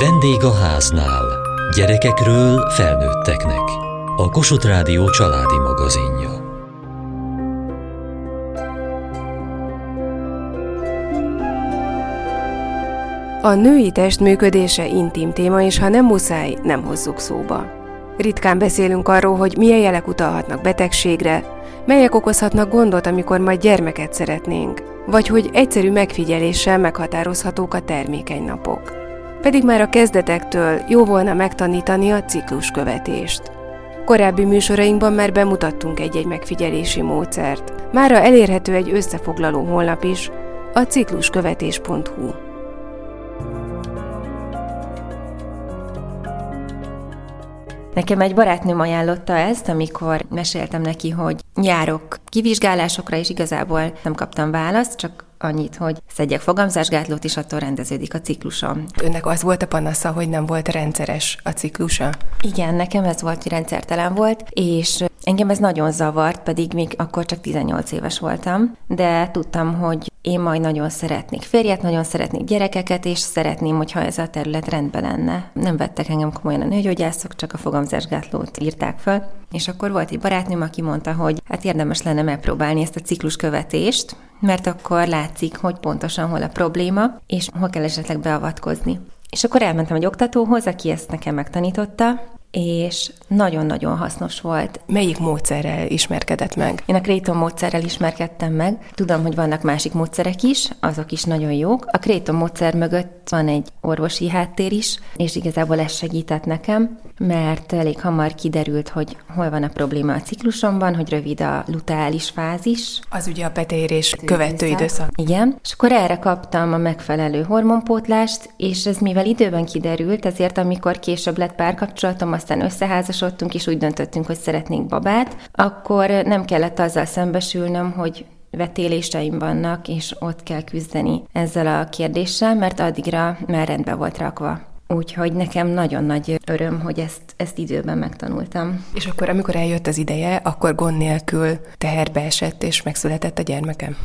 Vendég a háznál. Gyerekekről felnőtteknek. A Kossuth Rádió családi magazinja. A női test működése intim téma, és ha nem muszáj, nem hozzuk szóba. Ritkán beszélünk arról, hogy milyen jelek utalhatnak betegségre, melyek okozhatnak gondot, amikor majd gyermeket szeretnénk, vagy hogy egyszerű megfigyeléssel meghatározhatók a termékeny napok. Pedig már a kezdetektől jó volna megtanítani a cikluskövetést. Korábbi műsorainkban már bemutattunk egy-egy megfigyelési módszert. Mára elérhető egy összefoglaló honlap is, a cikluskövetés.hu. Nekem egy barátnőm ajánlotta ezt, amikor meséltem neki, hogy járok kivizsgálásokra, és igazából nem kaptam választ, csak annyit, hogy szedjek fogamzásgátlót, és attól rendeződik a ciklusom. Önnek az volt a panasza, hogy nem volt rendszeres a ciklusa? Igen, nekem ez volt, hogy rendszertelen volt, és engem ez nagyon zavart, pedig még akkor csak 18 éves voltam, de tudtam, hogy én majd nagyon szeretnék férjet, nagyon szeretnék gyerekeket, és szeretném, hogyha ez a terület rendben lenne. Nem vettek engem komolyan a nőgyógyászok, csak a fogamzásgátlót írták fel. És akkor volt egy barátnőm, aki mondta, hogy hát érdemes lenne megpróbálni ezt a ciklus követést, mert akkor látszik, hogy pontosan hol a probléma, és hol kell esetleg beavatkozni. És akkor elmentem egy oktatóhoz, aki ezt nekem megtanította, és nagyon-nagyon hasznos volt. Melyik módszerrel ismerkedett meg? Én a Kréton módszerrel ismerkedtem meg. Tudom, hogy vannak másik módszerek is, azok is nagyon jók. A Kréton módszer mögött van egy orvosi háttér is, és igazából ez segített nekem, mert elég hamar kiderült, hogy hol van a probléma a ciklusomban, hogy rövid a luteális fázis. Az ugye a petérés követő időszak. Igen, és akkor erre kaptam a megfelelő hormonpótlást, és ez mivel időben kiderült, ezért amikor később lett párkapcsolatom, aztán összeházasodtunk, és úgy döntöttünk, hogy szeretnénk babát, akkor nem kellett azzal szembesülnöm, hogy vetéléseim vannak, és ott kell küzdeni ezzel a kérdéssel, mert addigra már rendbe volt rakva. Úgyhogy nekem nagyon nagy öröm, hogy ezt, ezt időben megtanultam. És akkor, amikor eljött az ideje, akkor gond nélkül teherbe esett, és megszületett a gyermekem?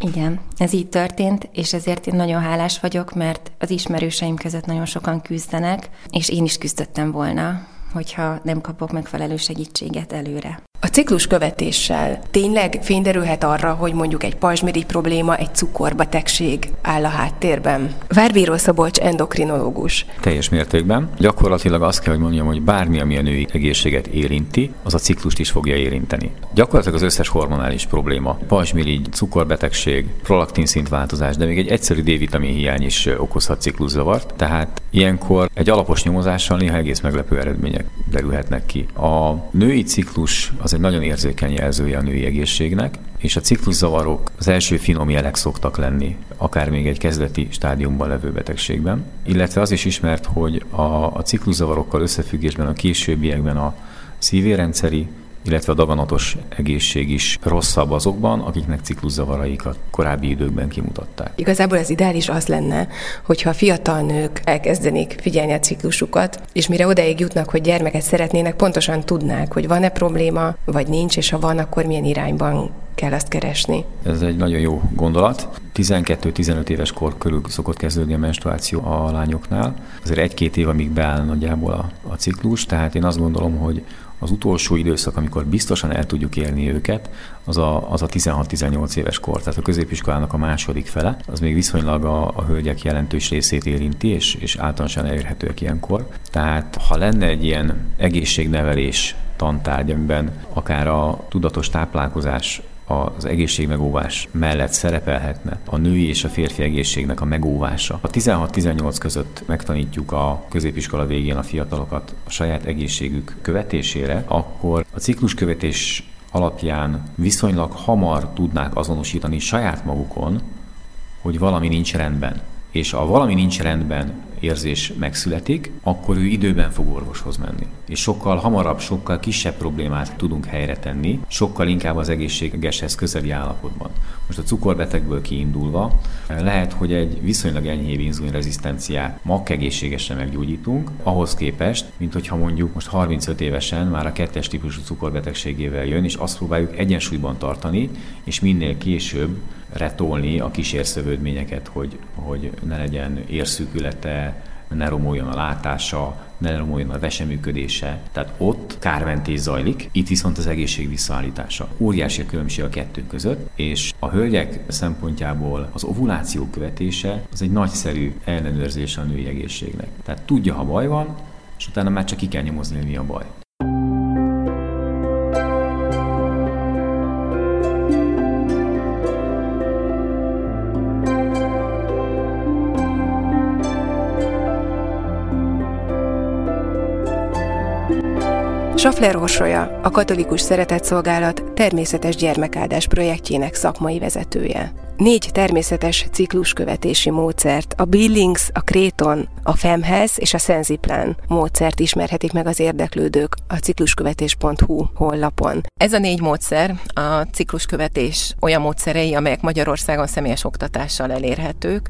Igen, ez így történt, és ezért én nagyon hálás vagyok, mert az ismerőseim között nagyon sokan küzdenek, és én is küzdöttem volna, hogyha nem kapok megfelelő segítséget előre. A ciklus követéssel tényleg fényderülhet arra, hogy mondjuk egy pajzsmirigy probléma, egy cukorbetegség áll a háttérben. Várvíró Szabolcs endokrinológus. Teljes mértékben. Gyakorlatilag azt kell, hogy mondjam, hogy bármi, ami a női egészséget érinti, az a ciklust is fogja érinteni. Gyakorlatilag az összes hormonális probléma, pajzsmirigy, cukorbetegség, prolaktin szintváltozás, de még egy egyszerű D-vitamin hiány is okozhat cikluszavart. Tehát ilyenkor egy alapos nyomozással néha egész meglepő eredmények derülhetnek ki. A női ciklus az egy nagyon érzékeny jelzője a női egészségnek, és a cikluszavarok az első finom jelek szoktak lenni, akár még egy kezdeti stádiumban levő betegségben. Illetve az is ismert, hogy a, a cikluszavarokkal összefüggésben a későbbiekben a szívérendszeri, illetve a daganatos egészség is rosszabb azokban, akiknek cikluszavaraikat korábbi időkben kimutatták. Igazából ez ideális az lenne, hogyha a fiatal nők elkezdenék figyelni a ciklusukat, és mire odaig jutnak, hogy gyermeket szeretnének, pontosan tudnák, hogy van-e probléma, vagy nincs, és ha van, akkor milyen irányban kell azt keresni. Ez egy nagyon jó gondolat. 12-15 éves kor körül szokott kezdődni a menstruáció a lányoknál. Azért egy-két év, amíg beáll nagyjából a, a ciklus, tehát én azt gondolom, hogy az utolsó időszak, amikor biztosan el tudjuk érni őket, az a, az a 16-18 éves kor, tehát a középiskolának a második fele, az még viszonylag a, a hölgyek jelentős részét érinti, és, és általánosan elérhetőek ilyenkor. Tehát ha lenne egy ilyen egészségnevelés tantárgy, amiben akár a tudatos táplálkozás az egészségmegóvás mellett szerepelhetne a női és a férfi egészségnek a megóvása. A 16-18 között megtanítjuk a középiskola végén a fiatalokat a saját egészségük követésére, akkor a cikluskövetés alapján viszonylag hamar tudnák azonosítani saját magukon, hogy valami nincs rendben. És a valami nincs rendben érzés megszületik, akkor ő időben fog orvoshoz menni. És sokkal hamarabb, sokkal kisebb problémát tudunk helyre tenni, sokkal inkább az egészségeshez közeli állapotban. Most a cukorbetegből kiindulva lehet, hogy egy viszonylag enyhébb inzulinrezisztenciát mak egészségesen meggyógyítunk, ahhoz képest, mint hogyha mondjuk most 35 évesen már a kettes típusú cukorbetegségével jön, és azt próbáljuk egyensúlyban tartani, és minél később retolni a kísérszövődményeket, hogy, hogy ne legyen érszűkülete, ne romoljon a látása, ne romoljon a veseműködése. Tehát ott kármentés zajlik, itt viszont az egészség visszaállítása. Óriási a különbség a kettő között, és a hölgyek szempontjából az ovuláció követése az egy nagyszerű ellenőrzés a női egészségnek. Tehát tudja, ha baj van, és utána már csak ki kell nyomozni, mi a baj. Safler Orsolya, a Katolikus Szeretetszolgálat természetes gyermekáldás projektjének szakmai vezetője. Négy természetes cikluskövetési módszert, a Billings, a Kréton, a Femhez és a Senziplan módszert ismerhetik meg az érdeklődők a cikluskövetés.hu honlapon. Ez a négy módszer, a cikluskövetés olyan módszerei, amelyek Magyarországon személyes oktatással elérhetők,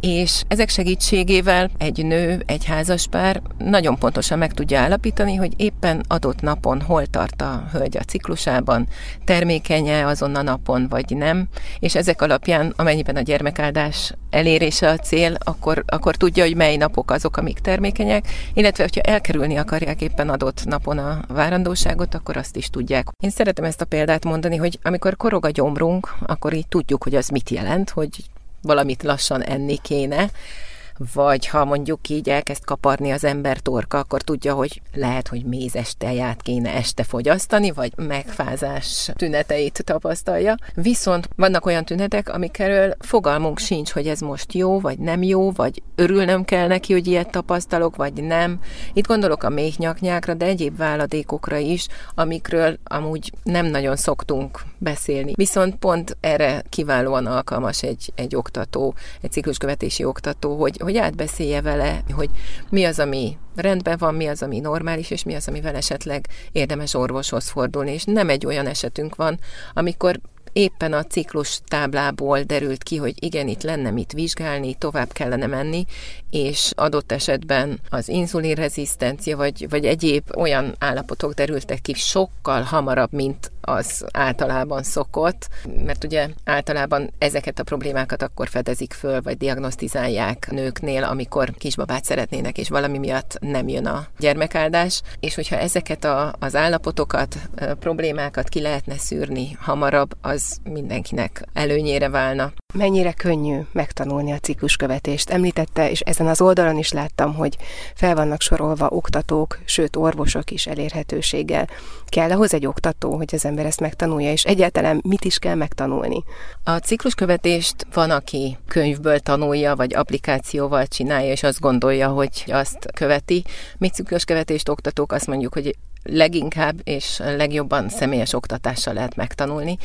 és ezek segítségével egy nő, egy házaspár nagyon pontosan meg tudja állapítani, hogy éppen adott napon hol tart a hölgy a ciklusában, termékenye azon a napon, vagy nem, és ezek alapján, amennyiben a gyermekáldás elérése a cél, akkor, akkor tudja, hogy mely napok azok, amik termékenyek, illetve, hogyha elkerülni akarják éppen adott napon a várandóságot, akkor azt is tudják. Én szeretem ezt a példát mondani, hogy amikor korog a gyomrunk, akkor így tudjuk, hogy az mit jelent, hogy valamit lassan enni kéne, vagy ha mondjuk így elkezd kaparni az ember torka, akkor tudja, hogy lehet, hogy mézes teját kéne este fogyasztani, vagy megfázás tüneteit tapasztalja. Viszont vannak olyan tünetek, amikről fogalmunk sincs, hogy ez most jó, vagy nem jó, vagy örülnöm kell neki, hogy ilyet tapasztalok, vagy nem. Itt gondolok a méhnyaknyákra, de egyéb váladékokra is, amikről amúgy nem nagyon szoktunk beszélni. Viszont pont erre kiválóan alkalmas egy, egy oktató, egy cikluskövetési oktató, hogy, hogy átbeszélje vele, hogy mi az, ami rendben van, mi az, ami normális, és mi az, amivel esetleg érdemes orvoshoz fordulni. És nem egy olyan esetünk van, amikor éppen a ciklus táblából derült ki, hogy igen, itt lenne mit vizsgálni, tovább kellene menni, és adott esetben az inzulinrezisztencia, vagy, vagy egyéb olyan állapotok derültek ki sokkal hamarabb, mint az általában szokott, mert ugye általában ezeket a problémákat akkor fedezik föl, vagy diagnosztizálják nőknél, amikor kisbabát szeretnének, és valami miatt nem jön a gyermekáldás, és hogyha ezeket a, az állapotokat, problémákat ki lehetne szűrni hamarabb, az mindenkinek előnyére válna. Mennyire könnyű megtanulni a cikluskövetést? Említette, és ezen az oldalon is láttam, hogy fel vannak sorolva oktatók, sőt orvosok is elérhetőséggel. Kell ahhoz egy oktató, hogy az ember ezt megtanulja, és egyáltalán mit is kell megtanulni? A cikluskövetést van, aki könyvből tanulja, vagy applikációval csinálja, és azt gondolja, hogy azt követi. Mi cikluskövetést oktatók azt mondjuk, hogy leginkább és legjobban személyes oktatással lehet megtanulni.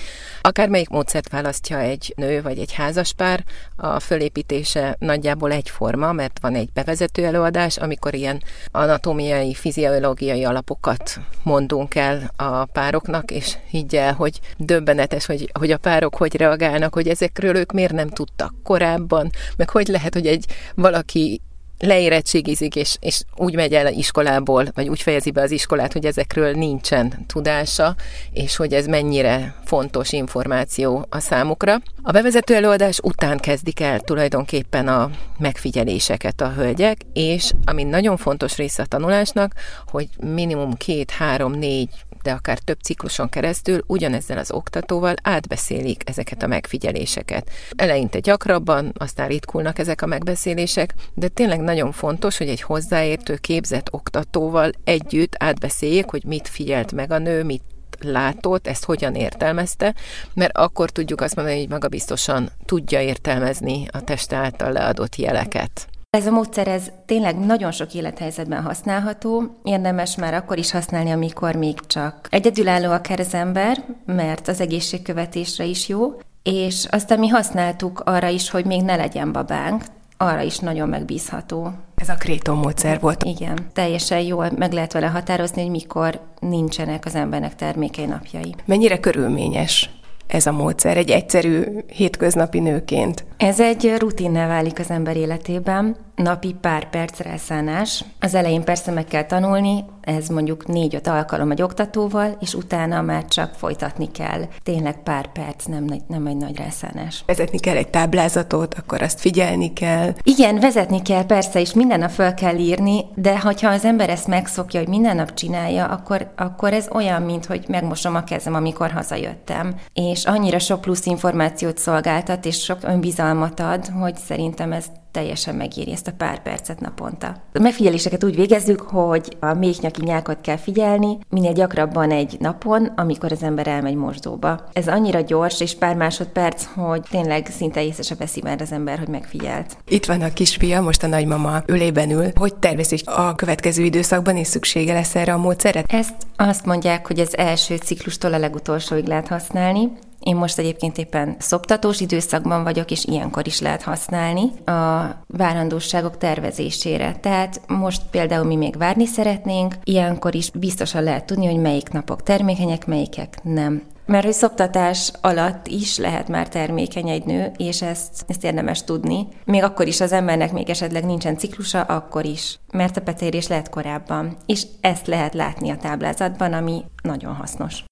Akármelyik módszert választja egy nő vagy egy házaspár, a fölépítése nagyjából egyforma, mert van egy bevezető előadás, amikor ilyen anatómiai, fiziológiai alapokat mondunk el a pároknak, és higgyel, hogy döbbenetes, hogy, hogy a párok hogy reagálnak, hogy ezekről ők miért nem tudtak korábban, meg hogy lehet, hogy egy valaki leérettségizik, és, és úgy megy el iskolából, vagy úgy fejezi be az iskolát, hogy ezekről nincsen tudása, és hogy ez mennyire fontos információ a számukra. A bevezető előadás után kezdik el tulajdonképpen a megfigyeléseket a hölgyek, és ami nagyon fontos része a tanulásnak, hogy minimum két, három, négy de akár több cikluson keresztül ugyanezzel az oktatóval átbeszélik ezeket a megfigyeléseket. Eleinte gyakrabban, aztán ritkulnak ezek a megbeszélések, de tényleg nagyon fontos, hogy egy hozzáértő, képzett oktatóval együtt átbeszéljék, hogy mit figyelt meg a nő, mit látott, ezt hogyan értelmezte, mert akkor tudjuk azt mondani, hogy magabiztosan tudja értelmezni a test által leadott jeleket. Ez a módszer ez tényleg nagyon sok élethelyzetben használható. Érdemes már akkor is használni, amikor még csak egyedülálló a kerzember, mert az egészségkövetésre is jó, és aztán mi használtuk arra is, hogy még ne legyen babánk, arra is nagyon megbízható. Ez a kréton módszer volt. Igen, teljesen jól meg lehet vele határozni, hogy mikor nincsenek az embernek termékei napjai. Mennyire körülményes ez a módszer egy egyszerű hétköznapi nőként? Ez egy rutinne válik az ember életében, napi pár perc elszánás. Az elején persze meg kell tanulni, ez mondjuk négy-öt alkalom egy oktatóval, és utána már csak folytatni kell. Tényleg pár perc, nem, nem egy nagy rászánás. Vezetni kell egy táblázatot, akkor azt figyelni kell. Igen, vezetni kell persze, és minden nap fel kell írni, de hogyha az ember ezt megszokja, hogy minden nap csinálja, akkor, akkor ez olyan, mint hogy megmosom a kezem, amikor hazajöttem. És annyira sok plusz információt szolgáltat, és sok önbizalmat ad, hogy szerintem ez teljesen megéri ezt a pár percet naponta. A megfigyeléseket úgy végezzük, hogy a méhnyaki nyákot kell figyelni, minél gyakrabban egy napon, amikor az ember elmegy mosdóba. Ez annyira gyors és pár másodperc, hogy tényleg szinte észre se veszi már az ember, hogy megfigyelt. Itt van a kisfia, most a nagymama ölében ül. Hogy tervezik a következő időszakban, és szüksége lesz erre a módszerre? Ezt azt mondják, hogy az első ciklustól a legutolsóig lehet használni. Én most egyébként éppen szoptatós időszakban vagyok, és ilyenkor is lehet használni a várandóságok tervezésére. Tehát most például mi még várni szeretnénk, ilyenkor is biztosan lehet tudni, hogy melyik napok termékenyek, melyikek nem. Mert hogy szoptatás alatt is lehet már termékeny egy nő, és ezt, ezt érdemes tudni. Még akkor is az embernek még esetleg nincsen ciklusa, akkor is. Mert a petérés lehet korábban. És ezt lehet látni a táblázatban, ami nagyon hasznos.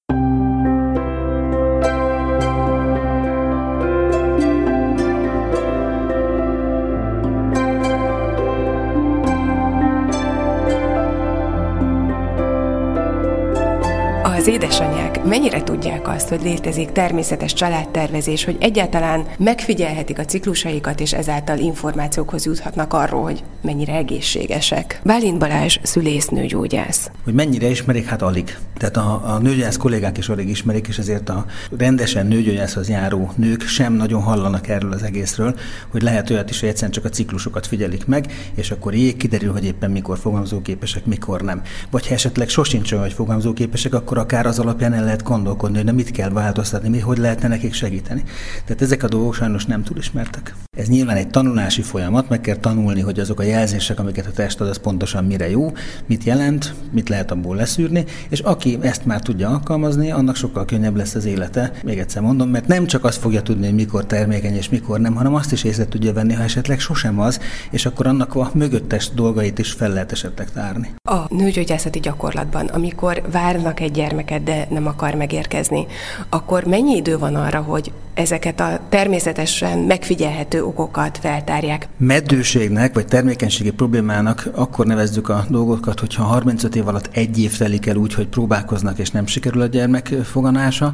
Az édesanyák mennyire tudják azt, hogy létezik természetes családtervezés, hogy egyáltalán megfigyelhetik a ciklusaikat, és ezáltal információkhoz juthatnak arról, hogy mennyire egészségesek. Bálint Balázs, szülésznőgyógyász. Hogy mennyire ismerik, hát alig. Tehát a, a nőgyógyász kollégák is alig ismerik, és ezért a rendesen nőgyógyászhoz járó nők sem nagyon hallanak erről az egészről, hogy lehet olyat is, hogy egyszerűen csak a ciklusokat figyelik meg, és akkor jég kiderül, hogy éppen mikor fogalmazóképesek, mikor nem. Vagy ha esetleg sosincs olyan, hogy fogalmazóképesek, akkor akár az alapján el lehet gondolkodni, hogy mit kell változtatni, mi, hogy lehetne nekik segíteni. Tehát ezek a dolgok sajnos nem túl ismertek. Ez nyilván egy tanulási folyamat, meg kell tanulni, hogy azok a jelzések, amiket a test ad, az pontosan mire jó, mit jelent, mit lehet abból leszűrni, és aki ezt már tudja alkalmazni, annak sokkal könnyebb lesz az élete. Még egyszer mondom, mert nem csak azt fogja tudni, hogy mikor termékeny és mikor nem, hanem azt is észre tudja venni, ha esetleg sosem az, és akkor annak a mögöttes dolgait is fel lehet esetleg tárni. A nőgyógyászati gyakorlatban, amikor várnak egy gyermeket, de nem akar megérkezni, akkor mennyi idő van arra, hogy ezeket a természetesen megfigyelhető okokat feltárják? Meddőségnek vagy termékenységi problémának akkor nevezzük a dolgokat, hogyha 35 év alatt egy év telik el úgy, hogy próbálkoznak és nem sikerül a gyermek foganása,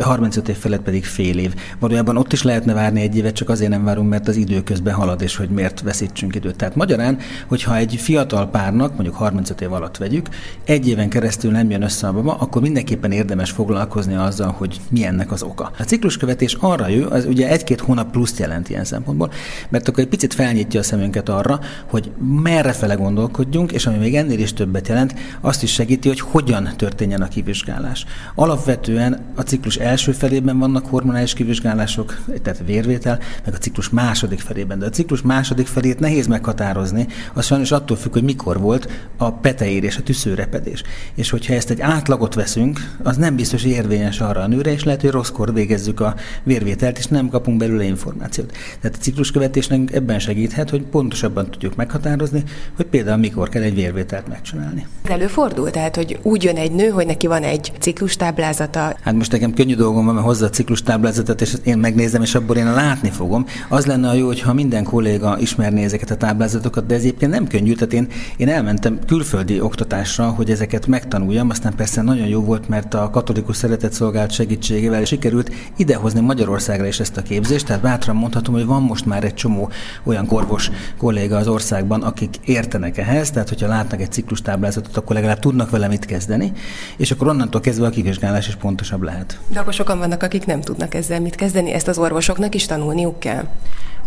35 év felett pedig fél év. Valójában ott is lehetne várni egy évet, csak azért nem várunk, mert az idő közben halad, és hogy miért veszítsünk időt. Tehát magyarán, hogyha egy fiatal párnak, mondjuk 35 év alatt vegyük, egy éven keresztül nem jön össze a baba, akkor mindenképpen érdemes foglalkozni azzal, hogy mi ennek az oka. A cikluskövetés arra jó, az ugye egy-két hónap pluszt jelent ilyen szempontból, mert akkor egy picit felnyitja a szemünket arra, hogy merre fele gondolkodjunk, és ami még ennél is többet jelent, azt is segíti, hogy hogyan történjen a kivizsgálás. Alapvetően a ciklus első felében vannak hormonális kivizsgálások, tehát vérvétel, meg a ciklus második felében. De a ciklus második felét nehéz meghatározni, az sajnos attól függ, hogy mikor volt a peteérés, a tüszőrepedés. És hogyha ezt egy átlagot veszünk, az nem biztos, érvényes arra a nőre, és lehet, hogy rosszkor végezzük a vérvételt, és nem kapunk belőle információt. Tehát a cikluskövetésnek ebben segíthet, hogy pontosabban tudjuk meghatározni, hogy például mikor kell egy vérvételt megcsinálni. Előfordul, tehát, hogy úgy jön egy nő, hogy neki van egy ciklustáblázata. Hát most nekem könnyű dolgom van, mert hozza a ciklustáblázatot, és én megnézem, és abból én látni fogom. Az lenne a jó, hogyha minden kolléga ismerné ezeket a táblázatokat, de ez egyébként nem könnyű. Tehát én, én elmentem külföldi oktatásra, hogy ezeket megtanuljam, aztán persze nagyon jó volt, mert a katolikus szeretett szolgált segítségével sikerült idehozni Magyarországra is ezt a képzést, tehát bátran mondhatom, hogy van most már egy csomó olyan korvos kolléga az országban, akik értenek ehhez, tehát hogyha látnak egy ciklustáblázatot, akkor legalább tudnak vele mit kezdeni, és akkor onnantól kezdve a kivizsgálás is pontosabb lehet. De akkor sokan vannak, akik nem tudnak ezzel mit kezdeni, ezt az orvosoknak is tanulniuk kell.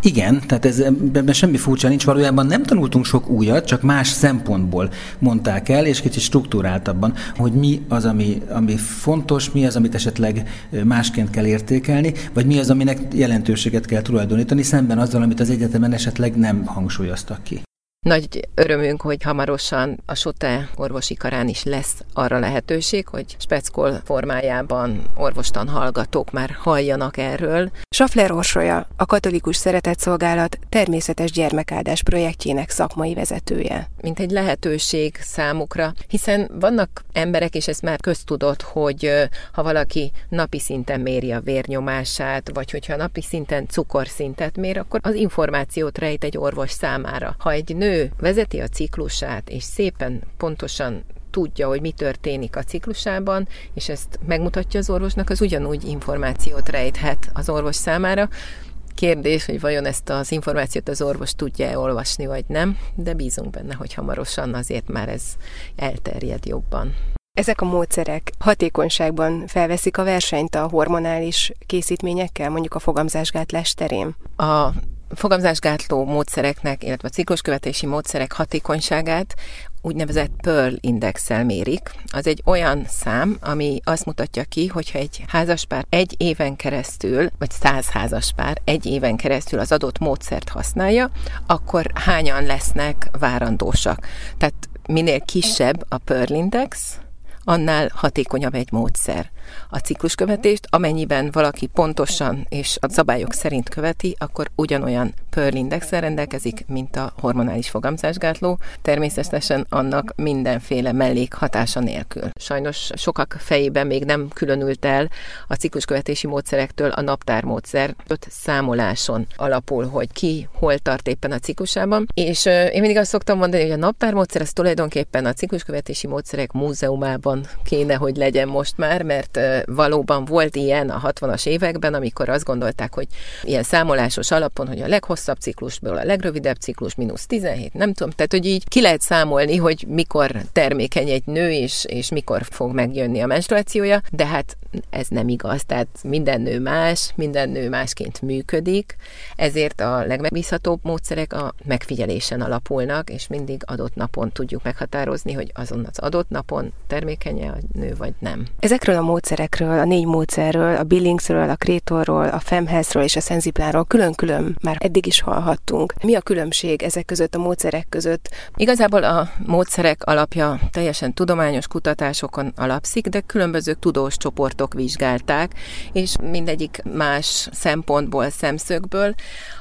Igen, tehát ez, ebben semmi furcsa nincs. Valójában nem tanultunk sok újat, csak más szempontból mondták el, és kicsit struktúráltabban, hogy mi az, ami, ami fontos, mi az, amit esetleg másként kell értékelni, vagy mi az, aminek jelentőséget kell tulajdonítani, szemben azzal, amit az egyetemen esetleg nem hangsúlyoztak ki. Nagy örömünk, hogy hamarosan a SOTE orvosi karán is lesz arra lehetőség, hogy speckol formájában orvostan hallgatók már halljanak erről. Safler Orsolya, a Katolikus Szeretetszolgálat természetes gyermekáldás projektjének szakmai vezetője. Mint egy lehetőség számukra, hiszen vannak emberek, és ez már köztudott, hogy ha valaki napi szinten méri a vérnyomását, vagy hogyha napi szinten cukorszintet mér, akkor az információt rejt egy orvos számára. Ha egy nő vezeti a ciklusát, és szépen pontosan tudja, hogy mi történik a ciklusában, és ezt megmutatja az orvosnak, az ugyanúgy információt rejthet az orvos számára. Kérdés, hogy vajon ezt az információt az orvos tudja olvasni, vagy nem, de bízunk benne, hogy hamarosan azért már ez elterjed jobban. Ezek a módszerek hatékonyságban felveszik a versenyt a hormonális készítményekkel, mondjuk a fogamzásgátlás terén? A fogamzásgátló módszereknek, illetve a cikluskövetési módszerek hatékonyságát úgynevezett Pearl indexel mérik. Az egy olyan szám, ami azt mutatja ki, hogyha egy házaspár egy éven keresztül, vagy száz házaspár egy éven keresztül az adott módszert használja, akkor hányan lesznek várandósak. Tehát minél kisebb a Pearl index, annál hatékonyabb egy módszer a cikluskövetést, amennyiben valaki pontosan és a szabályok szerint követi, akkor ugyanolyan Pearl indexel rendelkezik, mint a hormonális fogamzásgátló, természetesen annak mindenféle mellékhatása nélkül. Sajnos sokak fejében még nem különült el a cikluskövetési módszerektől a naptármódszer, öt számoláson alapul, hogy ki hol tart éppen a ciklusában, és én mindig azt szoktam mondani, hogy a naptármódszer az tulajdonképpen a cikluskövetési módszerek múzeumában kéne, hogy legyen most már, mert mert valóban volt ilyen a 60-as években, amikor azt gondolták, hogy ilyen számolásos alapon, hogy a leghosszabb ciklusból a legrövidebb ciklus mínusz 17, nem tudom, tehát hogy így ki lehet számolni, hogy mikor termékeny egy nő, és, és mikor fog megjönni a menstruációja, de hát ez nem igaz, tehát minden nő más, minden nő másként működik, ezért a legmegbízhatóbb módszerek a megfigyelésen alapulnak, és mindig adott napon tudjuk meghatározni, hogy azon az adott napon termékenye a nő, vagy nem. Ezekről a módszerekről, a négy módszerről, a Billingsről, a Krétorról, a Femhezről és a Szenziplánról külön-külön már eddig is hallhattunk. Mi a különbség ezek között, a módszerek között? Igazából a módszerek alapja teljesen tudományos kutatásokon alapszik, de különböző tudós csoportok vizsgálták, és mindegyik más szempontból, szemszögből.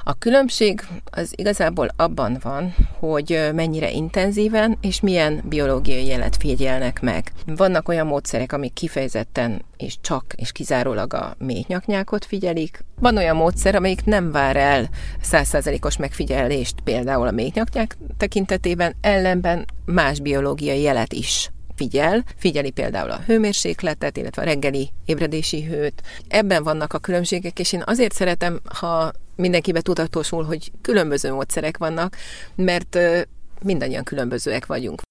A különbség az igazából abban van, hogy mennyire intenzíven és milyen biológiai jelet figyelnek meg. Vannak olyan módszerek, amik kifejezetten és csak és kizárólag a méhnyaknyákot figyelik. Van olyan módszer, amelyik nem vár el százszázalékos megfigyelést például a méhnyaknyák tekintetében, ellenben más biológiai jelet is figyel, figyeli például a hőmérsékletet, illetve a reggeli ébredési hőt. Ebben vannak a különbségek, és én azért szeretem, ha mindenkibe tudatosul, hogy különböző módszerek vannak, mert mindannyian különbözőek vagyunk.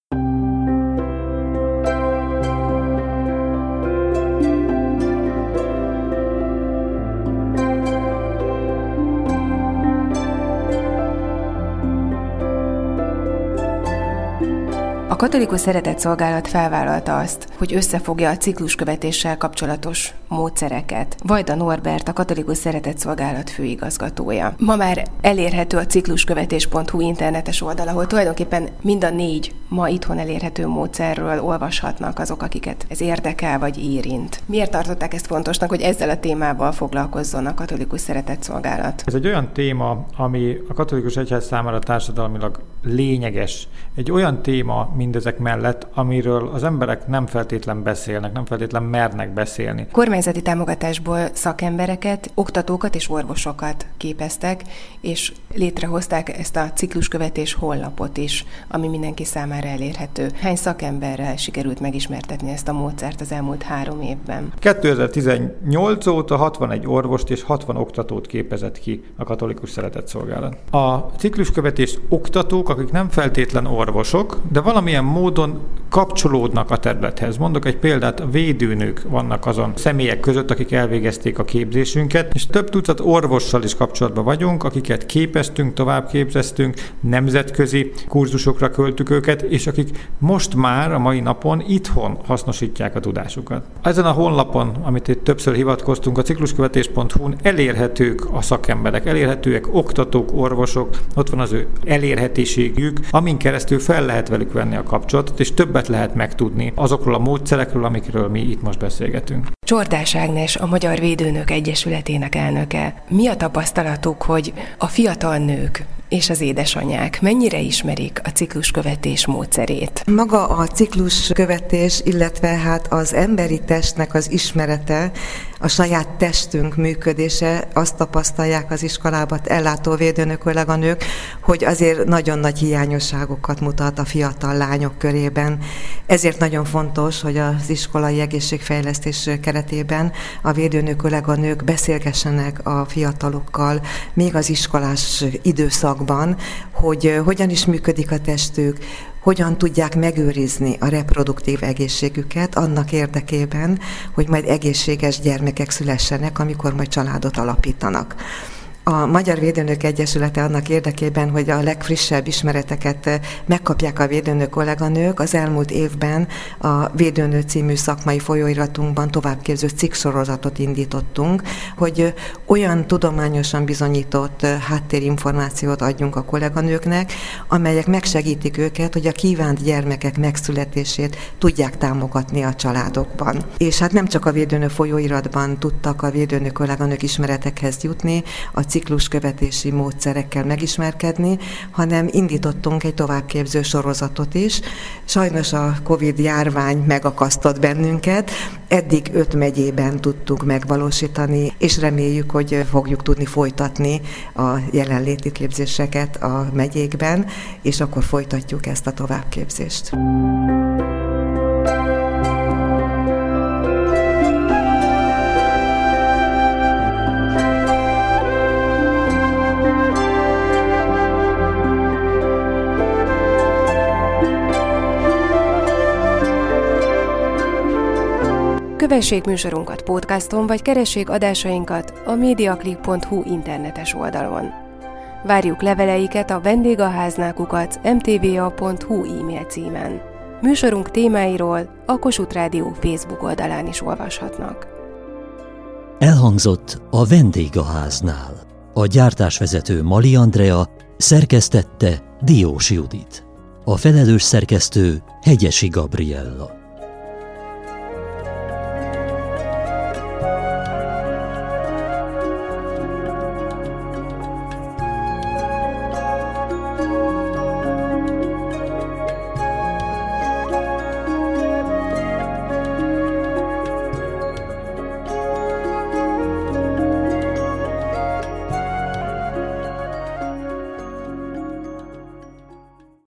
Katolikus szeretetszolgálat felvállalta azt, hogy összefogja a cikluskövetéssel kapcsolatos módszereket. Vajda Norbert, a katolikus szeretetszolgálat főigazgatója. Ma már elérhető a cikluskövetés.hu internetes oldal, ahol tulajdonképpen mind a négy ma itthon elérhető módszerről olvashatnak azok, akiket ez érdekel vagy érint. Miért tartották ezt fontosnak, hogy ezzel a témával foglalkozzon a katolikus szeretetszolgálat? Ez egy olyan téma, ami a katolikus egyház számára társadalmilag lényeges. Egy olyan téma, mindezek mellett, amiről az emberek nem feltétlen beszélnek, nem feltétlen mernek beszélni. Kormányzati támogatásból szakembereket, oktatókat és orvosokat képeztek, és létrehozták ezt a cikluskövetés honlapot is, ami mindenki számára elérhető. Hány szakemberrel sikerült megismertetni ezt a módszert az elmúlt három évben? 2018 óta 61 orvost és 60 oktatót képezett ki a katolikus szeretetszolgálat. A cikluskövetés oktatók, akik nem feltétlen orvosok, de valamilyen módon kapcsolódnak a területhez. Mondok egy példát, a védőnők vannak azon személyek között, akik elvégezték a képzésünket, és több tucat orvossal is kapcsolatban vagyunk, akiket képeztünk, továbbképzeztünk, nemzetközi kurzusokra költük őket, és akik most már a mai napon itthon hasznosítják a tudásukat. Ezen a honlapon, amit itt többször hivatkoztunk, a cikluskövetés.hu-n elérhetők a szakemberek, elérhetőek oktatók, orvosok, ott van az ő elérhetőségük, amin keresztül fel lehet velük venni a kapcsolatot, és többet lehet megtudni azokról a módszerekről, amikről mi itt most beszélgetünk. Csordás Ágnes, a Magyar Védőnök Egyesületének elnöke. Mi a tapasztalatuk, hogy a fiatal nők és az édesanyák mennyire ismerik a cikluskövetés módszerét? Maga a cikluskövetés, illetve hát az emberi testnek az ismerete, a saját testünk működése, azt tapasztalják az iskolában ellátó védőnök, a nők, hogy azért nagyon nagy hiányosságokat mutat a fiatal lányok körében. Ezért nagyon fontos, hogy az iskolai egészségfejlesztés keretében a védőnök, a nők beszélgessenek a fiatalokkal, még az iskolás időszakban, hogy hogyan is működik a testük, hogyan tudják megőrizni a reproduktív egészségüket annak érdekében, hogy majd egészséges gyermekek szülessenek, amikor majd családot alapítanak. A Magyar Védőnök Egyesülete annak érdekében, hogy a legfrissebb ismereteket eh, megkapják a védőnök kolléganők, az elmúlt évben a Védőnő című szakmai folyóiratunkban továbbképző cikksorozatot indítottunk, hogy eh, olyan tudományosan bizonyított eh, háttérinformációt adjunk a kolléganőknek, amelyek megsegítik őket, hogy a kívánt gyermekek megszületését tudják támogatni a családokban. És hát nem csak a Védőnő folyóiratban tudtak a védőnő kolléganők ismeretekhez jutni, a cikluskövetési módszerekkel megismerkedni, hanem indítottunk egy továbbképző sorozatot is. Sajnos a Covid járvány megakasztott bennünket, eddig öt megyében tudtuk megvalósítani, és reméljük, hogy fogjuk tudni folytatni a jelenléti képzéseket a megyékben, és akkor folytatjuk ezt a továbbképzést. Kövessék műsorunkat podcaston, vagy keressék adásainkat a mediaclick.hu internetes oldalon. Várjuk leveleiket a vendégaháznákukat mtva.hu e-mail címen. Műsorunk témáiról a Kossuth Rádió Facebook oldalán is olvashatnak. Elhangzott a vendégháznál. A gyártásvezető Mali Andrea szerkesztette Diós Judit. A felelős szerkesztő Hegyesi Gabriella.